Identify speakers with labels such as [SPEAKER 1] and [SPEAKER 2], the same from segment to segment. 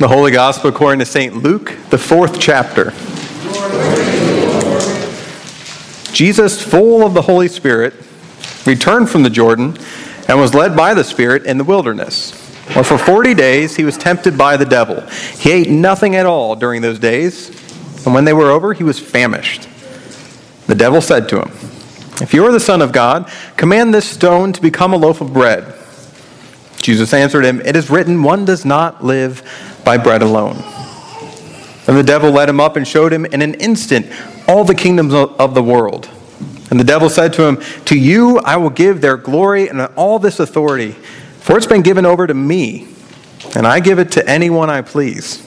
[SPEAKER 1] The Holy Gospel according to St. Luke, the fourth chapter. Jesus, full of the Holy Spirit, returned from the Jordan and was led by the Spirit in the wilderness, where for 40 days he was tempted by the devil. He ate nothing at all during those days, and when they were over, he was famished. The devil said to him, If you are the Son of God, command this stone to become a loaf of bread. Jesus answered him, It is written, one does not live by bread alone. And the devil led him up and showed him in an instant all the kingdoms of the world. And the devil said to him, To you I will give their glory and all this authority, for it's been given over to me, and I give it to anyone I please.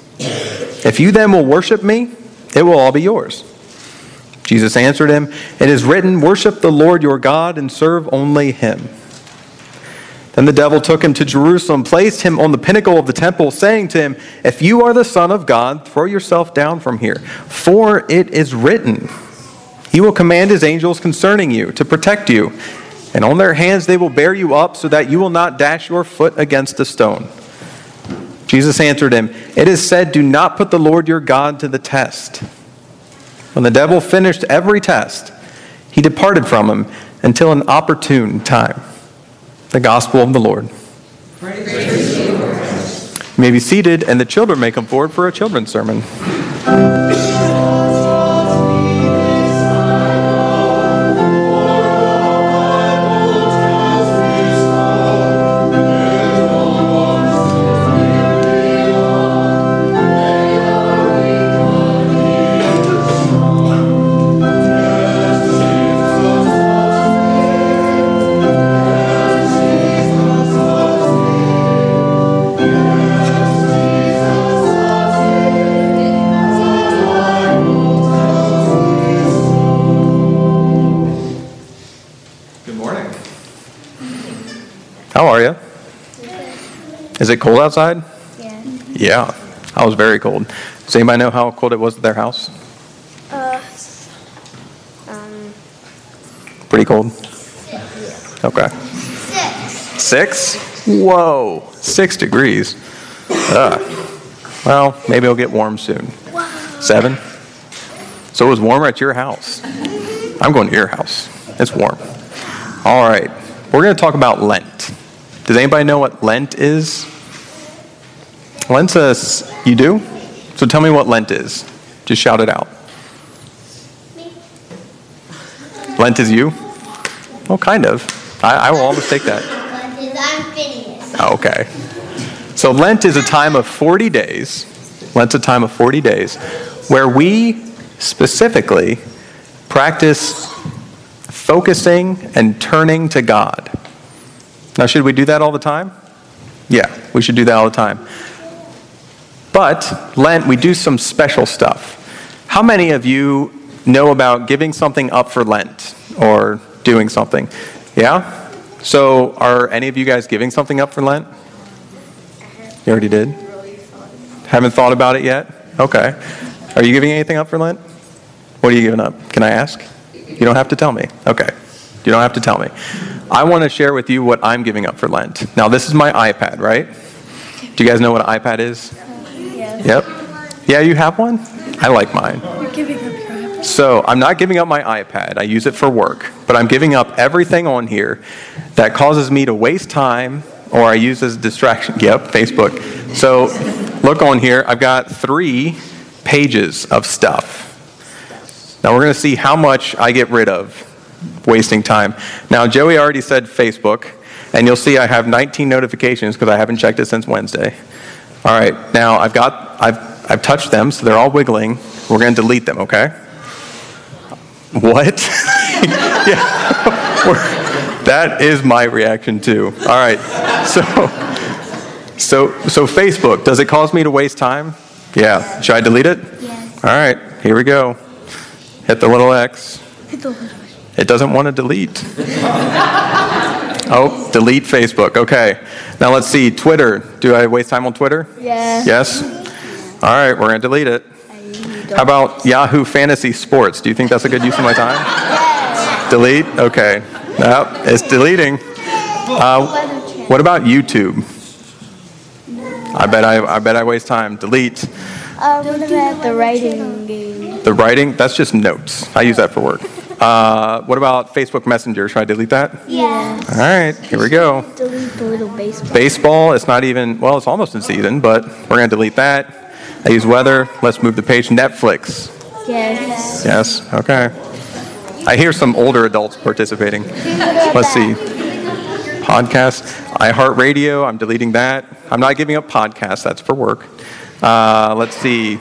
[SPEAKER 1] If you then will worship me, it will all be yours. Jesus answered him, It is written, Worship the Lord your God and serve only him. Then the devil took him to Jerusalem, placed him on the pinnacle of the temple, saying to him, If you are the Son of God, throw yourself down from here. For it is written, He will command His angels concerning you to protect you, and on their hands they will bear you up so that you will not dash your foot against a stone. Jesus answered him, It is said, Do not put the Lord your God to the test. When the devil finished every test, he departed from him until an opportune time. The gospel of the Lord. You, may be seated, and the children may come forward for a children's sermon. Is it cold outside?
[SPEAKER 2] Yeah.
[SPEAKER 1] Yeah. I was very cold. Does anybody know how cold it was at their house?
[SPEAKER 2] Uh, um,
[SPEAKER 1] Pretty cold? Okay.
[SPEAKER 2] six.
[SPEAKER 1] Six? Whoa. Six degrees. Ugh. Well, maybe it'll get warm soon.
[SPEAKER 2] Wow.
[SPEAKER 1] Seven? So it was warmer at your house. I'm going to your house. It's warm. All right. We're going to talk about Lent. Does anybody know what Lent is? Lent says, You do? So tell me what Lent is. Just shout it out. Lent is you? Well, kind of. I, I will almost take that. Oh, okay. So Lent is a time of 40 days. Lent's a time of 40 days where we specifically practice focusing and turning to God. Now, should we do that all the time? Yeah, we should do that all the time. But Lent, we do some special stuff. How many of you know about giving something up for Lent or doing something? Yeah? So, are any of you guys giving something up for Lent? You already did? Haven't thought about it yet? Okay. Are you giving anything up for Lent? What are you giving up? Can I ask? You don't have to tell me. Okay. You don't have to tell me. I want to share with you what I'm giving up for Lent. Now, this is my iPad, right? Do you guys know what an iPad is? Yep. Yeah, you have one? I like mine.
[SPEAKER 2] You're giving up your iPad.
[SPEAKER 1] So I'm not giving up my iPad. I use it for work. But I'm giving up everything on here that causes me to waste time or I use as a distraction. Yep, Facebook. So look on here. I've got three pages of stuff. Now we're going to see how much I get rid of wasting time. Now, Joey already said Facebook, and you'll see I have 19 notifications because I haven't checked it since Wednesday. All right, now I've got, I've, I've touched them, so they're all wiggling. We're going to delete them, okay? What? yeah. that is my reaction too. All right, so, so, so Facebook, does it cause me to waste time? Yeah. Should I delete it?
[SPEAKER 2] Yes.
[SPEAKER 1] All right, here we go. Hit the little X. It doesn't want to delete. oh, delete Facebook. Okay. Now let's see. Twitter. Do I waste time on Twitter?
[SPEAKER 2] Yes.
[SPEAKER 1] Yes? All right, we're going to delete it. How about Yahoo Fantasy Sports? Do you think that's a good use of my time?
[SPEAKER 2] Yes.
[SPEAKER 1] Delete? Okay. No, it's deleting. Uh, what about YouTube? I bet I, I bet I waste time. Delete.
[SPEAKER 3] Um, what about the writing game?
[SPEAKER 1] The writing, that's just notes. I use that for work. Uh, what about Facebook Messenger? Should I delete that?
[SPEAKER 3] Yeah.
[SPEAKER 1] All right, here we go.
[SPEAKER 3] Delete the little baseball.
[SPEAKER 1] Baseball, it's not even, well, it's almost in season, but we're going to delete that. I use weather. Let's move the page. Netflix.
[SPEAKER 3] Yes.
[SPEAKER 1] Yes, okay. I hear some older adults participating. Let's see. Podcast, iHeartRadio, I'm deleting that. I'm not giving up podcasts, that's for work. Uh, let's see.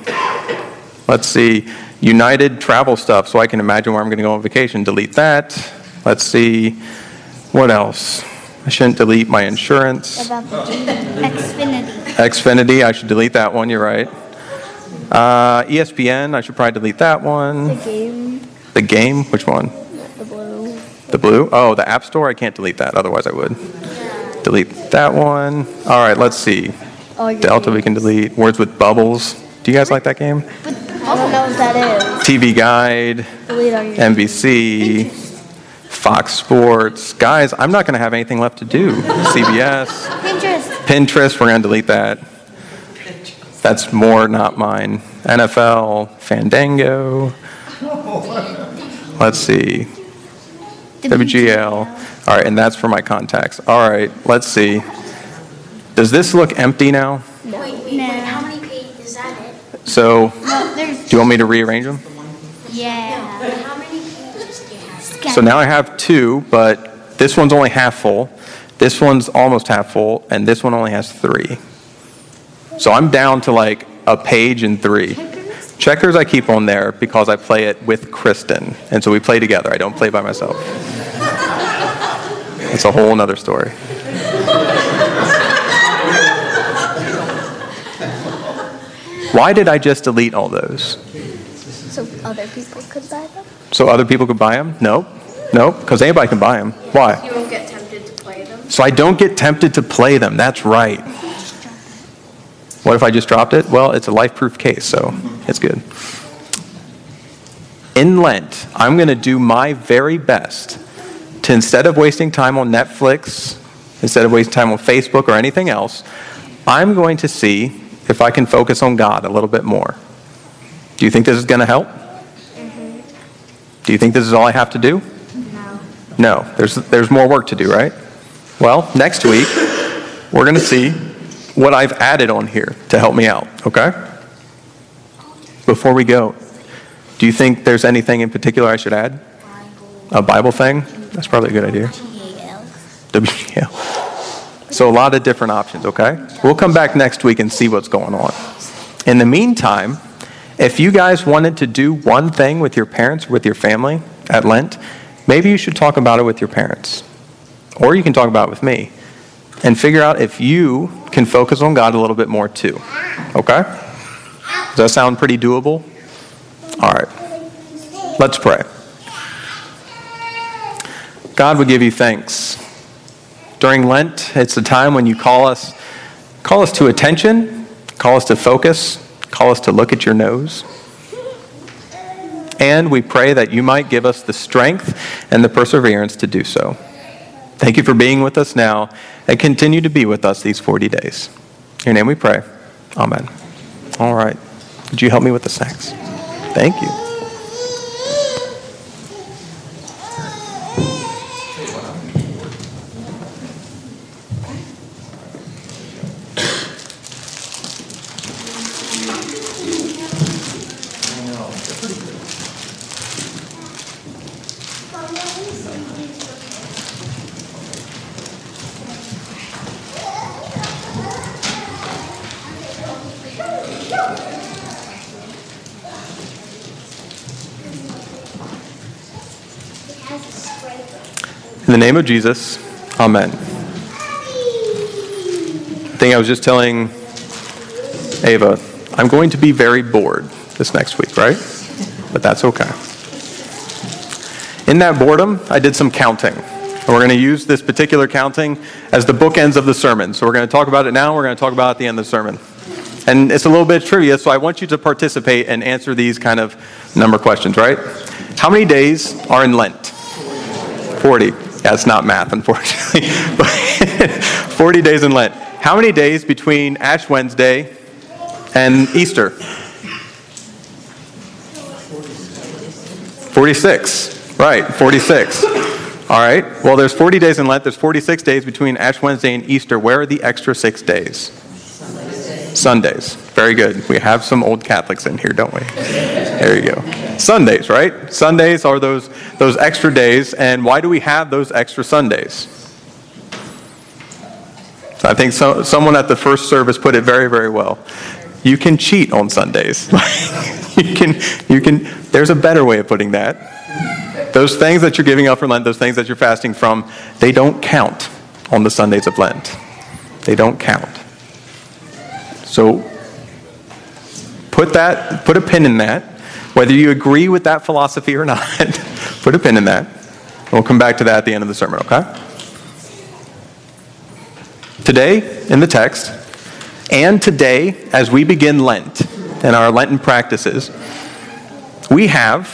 [SPEAKER 1] Let's see. United travel stuff, so I can imagine where I'm going to go on vacation. Delete that. Let's see. What else? I shouldn't delete my insurance.
[SPEAKER 3] About the
[SPEAKER 2] Xfinity.
[SPEAKER 1] Xfinity, I should delete that one, you're right. Uh, ESPN, I should probably delete that one.
[SPEAKER 3] The game.
[SPEAKER 1] The game, which one?
[SPEAKER 3] The blue.
[SPEAKER 1] The blue? Oh, the App Store? I can't delete that, otherwise I would. Delete that one. All right, let's see. Delta, we can delete. Words with Bubbles. Do you guys like that game?
[SPEAKER 3] I don't know what that
[SPEAKER 1] TV Guide,
[SPEAKER 3] is. Delete all your
[SPEAKER 1] NBC, Fox Sports. Guys, I'm not going to have anything left to do. CBS,
[SPEAKER 2] Pinterest.
[SPEAKER 1] Pinterest, we're going to delete that. That's more not mine. NFL, Fandango. Let's see. WGL. All right, and that's for my contacts. All right, let's see. Does this look empty now?
[SPEAKER 2] Wait, wait, wait. How many pages is that it?
[SPEAKER 1] So,
[SPEAKER 2] No,
[SPEAKER 1] do you want me to rearrange them?
[SPEAKER 2] Yeah. How many pages do you have?
[SPEAKER 1] So now I have two, but this one's only half full, this one's almost half full, and this one only has three. So I'm down to like a page and three. Checkers I keep on there because I play it with Kristen, and so we play together. I don't play by myself. It's a whole nother story. Why did I just delete all those?
[SPEAKER 3] so other people could buy them.
[SPEAKER 1] So other people could buy them? Nope. Nope, because anybody can buy them. Why?
[SPEAKER 2] You won't get tempted to play them.
[SPEAKER 1] So I don't get tempted to play them. That's right. What if I just dropped it? Well, it's a life proof case, so it's good. In Lent, I'm going to do my very best to instead of wasting time on Netflix, instead of wasting time on Facebook or anything else, I'm going to see if I can focus on God a little bit more. Do you think this is going to help? Mm-hmm. Do you think this is all I have to do?
[SPEAKER 3] No.
[SPEAKER 1] No, there's, there's more work to do, right? Well, next week, we're going to see what I've added on here to help me out, okay? Before we go, do you think there's anything in particular I should add? A Bible thing? That's probably a good idea. WGL. So a lot of different options, okay? We'll come back next week and see what's going on. In the meantime, if you guys wanted to do one thing with your parents, with your family at Lent, maybe you should talk about it with your parents. Or you can talk about it with me and figure out if you can focus on God a little bit more too. Okay? Does that sound pretty doable? All right. Let's pray. God, we give you thanks. During Lent, it's a time when you call us call us to attention, call us to focus, call us to look at your nose. And we pray that you might give us the strength and the perseverance to do so. Thank you for being with us now and continue to be with us these 40 days. In your name we pray. Amen. All right. Would you help me with the snacks? Thank you. In the name of Jesus, amen. I think I was just telling Ava, I'm going to be very bored this next week, right? But that's okay. In that boredom, I did some counting. And we're going to use this particular counting as the bookends of the sermon. So we're going to talk about it now, we're going to talk about it at the end of the sermon. And it's a little bit trivia, so I want you to participate and answer these kind of number questions, right? How many days are in Lent? 40. That's not math, unfortunately. But 40 days in Lent. How many days between Ash Wednesday and Easter? 46. Right, 46. All right. Well, there's 40 days in Lent. There's 46 days between Ash Wednesday and Easter. Where are the extra six days? Sundays. Very good. We have some old Catholics in here, don't we? There you go. Sundays, right? Sundays are those, those extra days. And why do we have those extra Sundays? I think so, someone at the first service put it very, very well. You can cheat on Sundays. you can, you can, there's a better way of putting that. Those things that you're giving up for Lent, those things that you're fasting from, they don't count on the Sundays of Lent. They don't count. So put that, put a pin in that. Whether you agree with that philosophy or not, put a pin in that. We'll come back to that at the end of the sermon, okay? Today, in the text, and today, as we begin Lent and our Lenten practices, we have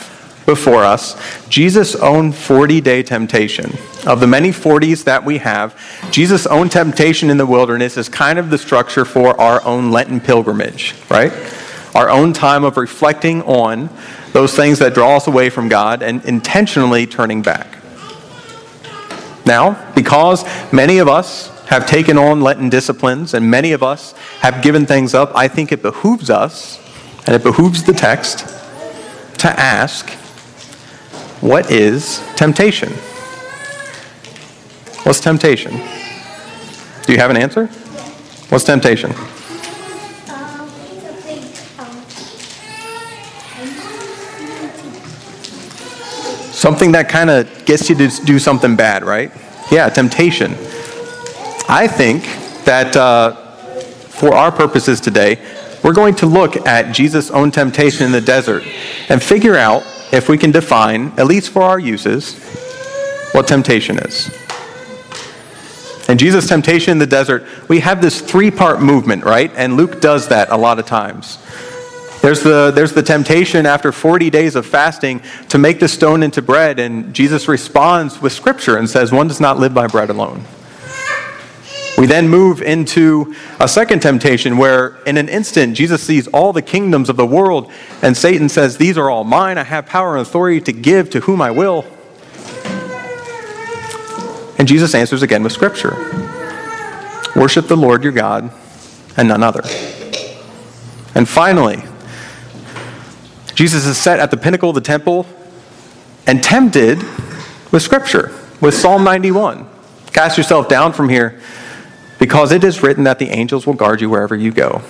[SPEAKER 1] before us Jesus' own 40 day temptation. Of the many 40s that we have, Jesus' own temptation in the wilderness is kind of the structure for our own Lenten pilgrimage, right? Our own time of reflecting on those things that draw us away from God and intentionally turning back. Now, because many of us have taken on Lenten disciplines and many of us have given things up, I think it behooves us and it behooves the text to ask what is temptation? What's temptation? Do you have an answer? What's temptation? Something that kind of gets you to do something bad, right? Yeah, temptation. I think that uh, for our purposes today, we're going to look at Jesus' own temptation in the desert and figure out if we can define, at least for our uses, what temptation is. In Jesus' temptation in the desert, we have this three part movement, right? And Luke does that a lot of times. There's the, there's the temptation after 40 days of fasting to make the stone into bread, and Jesus responds with scripture and says, One does not live by bread alone. We then move into a second temptation where, in an instant, Jesus sees all the kingdoms of the world, and Satan says, These are all mine. I have power and authority to give to whom I will. And Jesus answers again with Scripture Worship the Lord your God and none other. And finally, Jesus is set at the pinnacle of the temple and tempted with Scripture, with Psalm 91. Cast yourself down from here, because it is written that the angels will guard you wherever you go,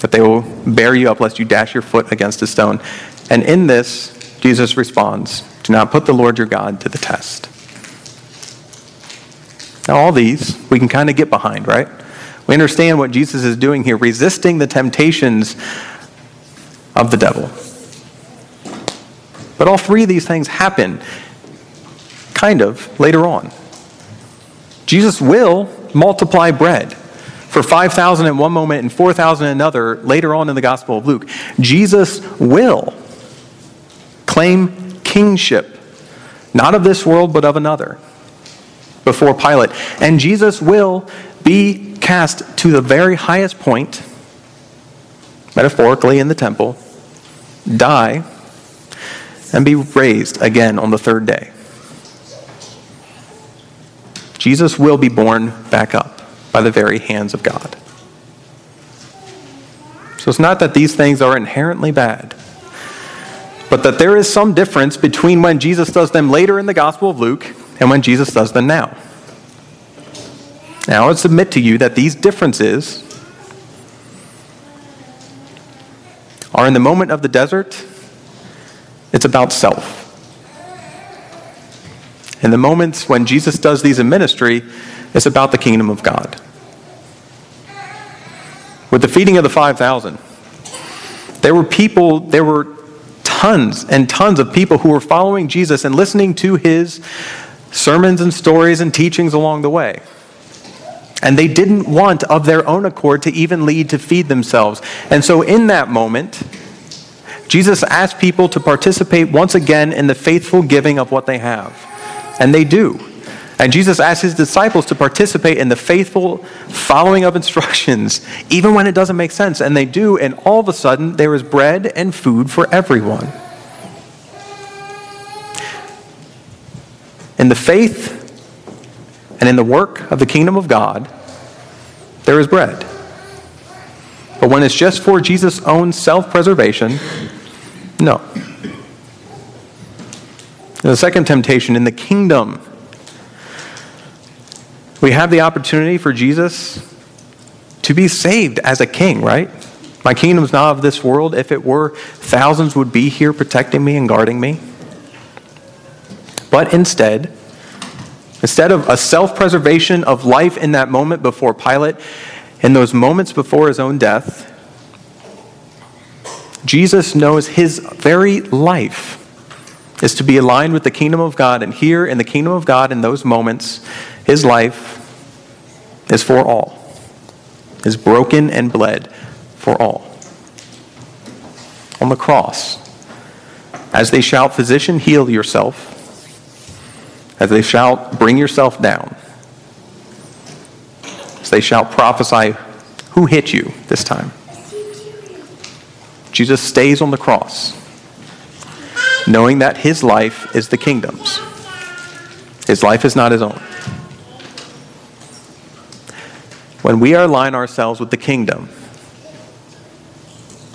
[SPEAKER 1] that they will bear you up lest you dash your foot against a stone. And in this, Jesus responds Do not put the Lord your God to the test. Now, all these we can kind of get behind, right? We understand what Jesus is doing here, resisting the temptations of the devil. But all three of these things happen kind of later on. Jesus will multiply bread for 5,000 in one moment and 4,000 in another later on in the Gospel of Luke. Jesus will claim kingship, not of this world, but of another, before Pilate. And Jesus will be cast to the very highest point, metaphorically in the temple, die, and be raised again on the third day. Jesus will be borne back up by the very hands of God. So it's not that these things are inherently bad, but that there is some difference between when Jesus does them later in the Gospel of Luke and when Jesus does them now. Now, I would submit to you that these differences are in the moment of the desert, it's about self. In the moments when Jesus does these in ministry, it's about the kingdom of God. With the feeding of the 5,000, there were people, there were tons and tons of people who were following Jesus and listening to his sermons and stories and teachings along the way. And they didn't want, of their own accord, to even lead to feed themselves. And so, in that moment, Jesus asked people to participate once again in the faithful giving of what they have. And they do. And Jesus asks his disciples to participate in the faithful following of instructions, even when it doesn't make sense. And they do, and all of a sudden, there is bread and food for everyone. In the faith and in the work of the kingdom of God, there is bread. But when it's just for Jesus' own self preservation, no. And the second temptation in the kingdom, we have the opportunity for Jesus to be saved as a king, right? My kingdom is not of this world. If it were, thousands would be here protecting me and guarding me. But instead, instead of a self preservation of life in that moment before Pilate, in those moments before his own death, Jesus knows his very life is to be aligned with the kingdom of God. And here in the kingdom of God, in those moments, his life is for all, is broken and bled for all. On the cross, as they shout, Physician, heal yourself, as they shout, Bring yourself down, as they shout, Prophesy, who hit you this time? Jesus stays on the cross, knowing that his life is the kingdom's. His life is not his own. When we align ourselves with the kingdom,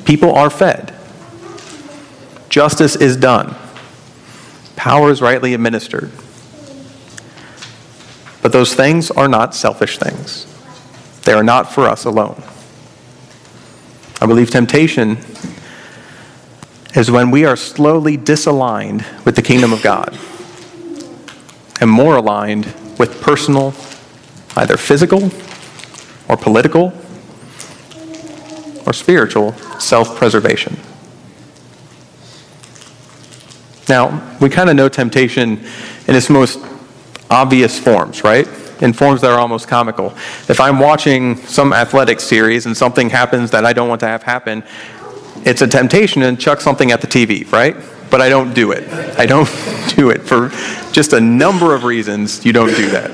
[SPEAKER 1] people are fed, justice is done, power is rightly administered. But those things are not selfish things, they are not for us alone. I believe temptation is when we are slowly disaligned with the kingdom of God and more aligned with personal, either physical or political or spiritual self preservation. Now, we kind of know temptation in its most obvious forms, right? in forms that are almost comical. If I'm watching some athletic series and something happens that I don't want to have happen, it's a temptation to chuck something at the TV, right? But I don't do it. I don't do it for just a number of reasons. You don't do that.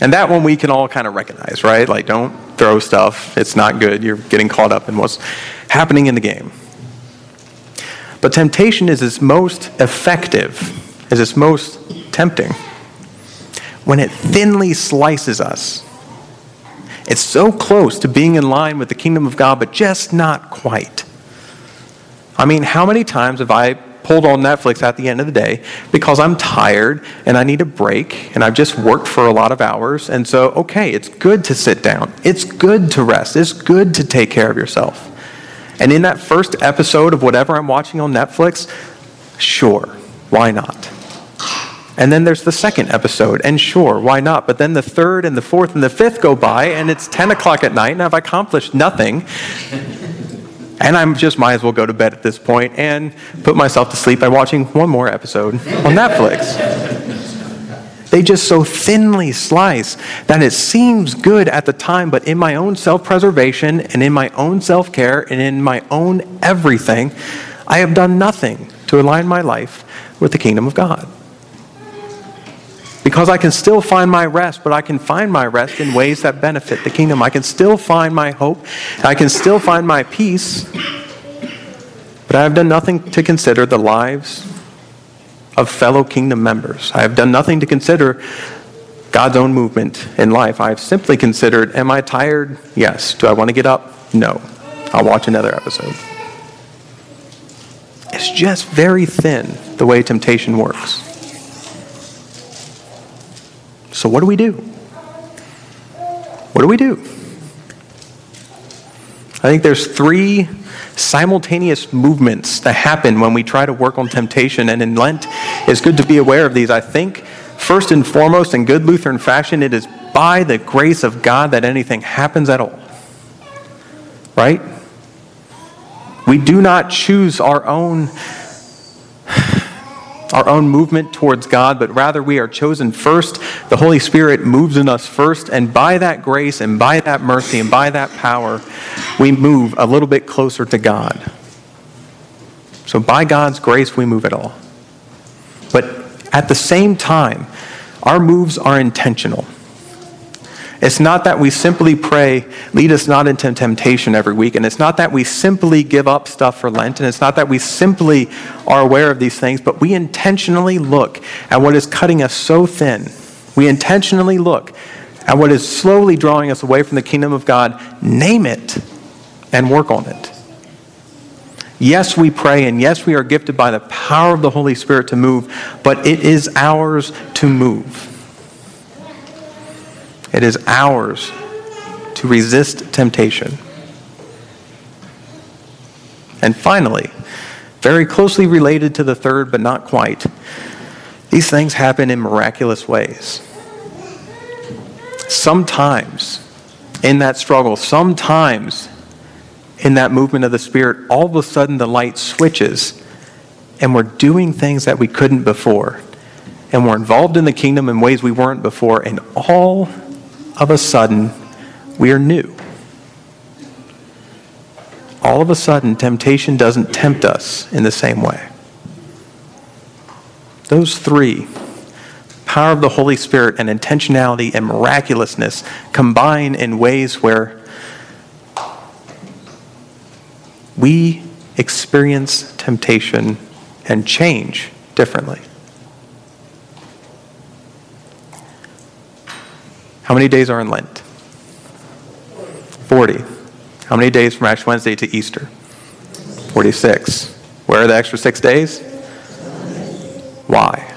[SPEAKER 1] And that one we can all kind of recognize, right? Like, don't throw stuff. It's not good. You're getting caught up in what's happening in the game. But temptation is its most effective, is its most tempting when it thinly slices us. It's so close to being in line with the kingdom of God, but just not quite. I mean, how many times have I pulled on Netflix at the end of the day because I'm tired and I need a break and I've just worked for a lot of hours? And so, okay, it's good to sit down, it's good to rest, it's good to take care of yourself. And in that first episode of whatever I'm watching on Netflix, sure, why not? And then there's the second episode, and sure, why not? But then the third and the fourth and the fifth go by, and it's 10 o'clock at night, and I've accomplished nothing. And I just might as well go to bed at this point and put myself to sleep by watching one more episode on Netflix. They just so thinly slice that it seems good at the time, but in my own self preservation and in my own self care and in my own everything, I have done nothing to align my life with the kingdom of God because I can still find my rest, but I can find my rest in ways that benefit the kingdom. I can still find my hope, I can still find my peace, but I have done nothing to consider the lives of fellow kingdom members. I have done nothing to consider God's own movement in life. I have simply considered, am I tired? Yes. Do I want to get up? No. I'll watch another episode. It's just very thin the way temptation works. So, what do we do? What do we do? I think there's three simultaneous movements that happen when we try to work on temptation. And in Lent, it's good to be aware of these. I think, first and foremost, in good Lutheran fashion, it is by the grace of God that anything happens at all. Right? We do not choose our own our own movement towards God, but rather we are chosen first. The Holy Spirit moves in us first, and by that grace and by that mercy and by that power, we move a little bit closer to God. So by God's grace, we move at all. But at the same time, Our moves are intentional. It's not that we simply pray, lead us not into temptation every week. And it's not that we simply give up stuff for Lent. And it's not that we simply are aware of these things, but we intentionally look at what is cutting us so thin. We intentionally look at what is slowly drawing us away from the kingdom of God, name it, and work on it. Yes, we pray, and yes, we are gifted by the power of the Holy Spirit to move, but it is ours to move. It is ours to resist temptation. And finally, very closely related to the third, but not quite, these things happen in miraculous ways. Sometimes in that struggle, sometimes in that movement of the Spirit, all of a sudden the light switches and we're doing things that we couldn't before. And we're involved in the kingdom in ways we weren't before. And all of a sudden, we are new. All of a sudden, temptation doesn't tempt us in the same way. Those three power of the Holy Spirit and intentionality and miraculousness combine in ways where we experience temptation and change differently. How many days are in Lent? 40. How many days from Ash Wednesday to Easter? 46. Where are the extra six days? Why?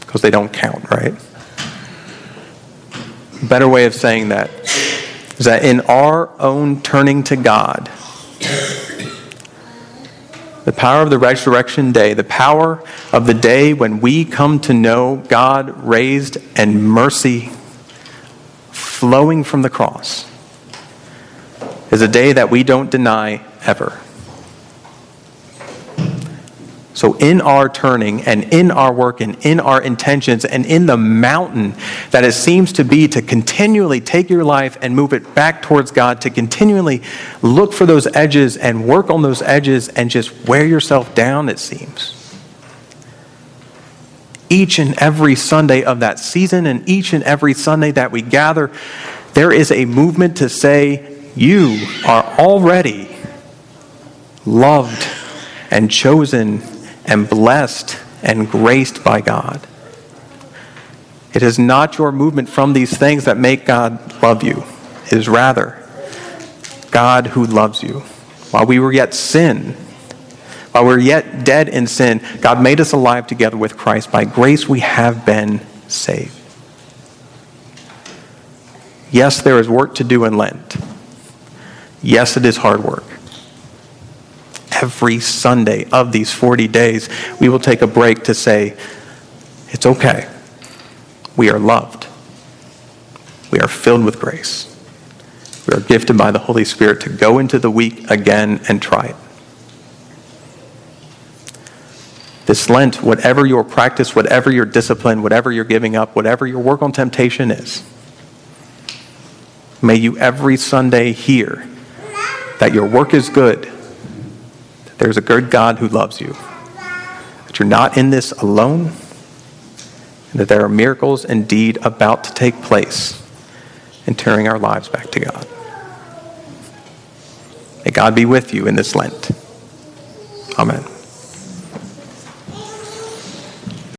[SPEAKER 1] Because they don't count, right? Better way of saying that is that in our own turning to God, the power of the resurrection day, the power of the day when we come to know God raised and mercy flowing from the cross is a day that we don't deny ever. So, in our turning and in our work and in our intentions and in the mountain that it seems to be to continually take your life and move it back towards God, to continually look for those edges and work on those edges and just wear yourself down, it seems. Each and every Sunday of that season and each and every Sunday that we gather, there is a movement to say, You are already loved and chosen and blessed and graced by God. It is not your movement from these things that make God love you. It is rather God who loves you. While we were yet sin, while we're yet dead in sin, God made us alive together with Christ. By grace we have been saved. Yes, there is work to do in Lent. Yes, it is hard work every Sunday of these 40 days, we will take a break to say, it's okay. We are loved. We are filled with grace. We are gifted by the Holy Spirit to go into the week again and try it. This Lent, whatever your practice, whatever your discipline, whatever you're giving up, whatever your work on temptation is, may you every Sunday hear that your work is good that there's a good God who loves you. That you're not in this alone. And that there are miracles indeed about to take place in turning our lives back to God. May God be with you in this Lent. Amen.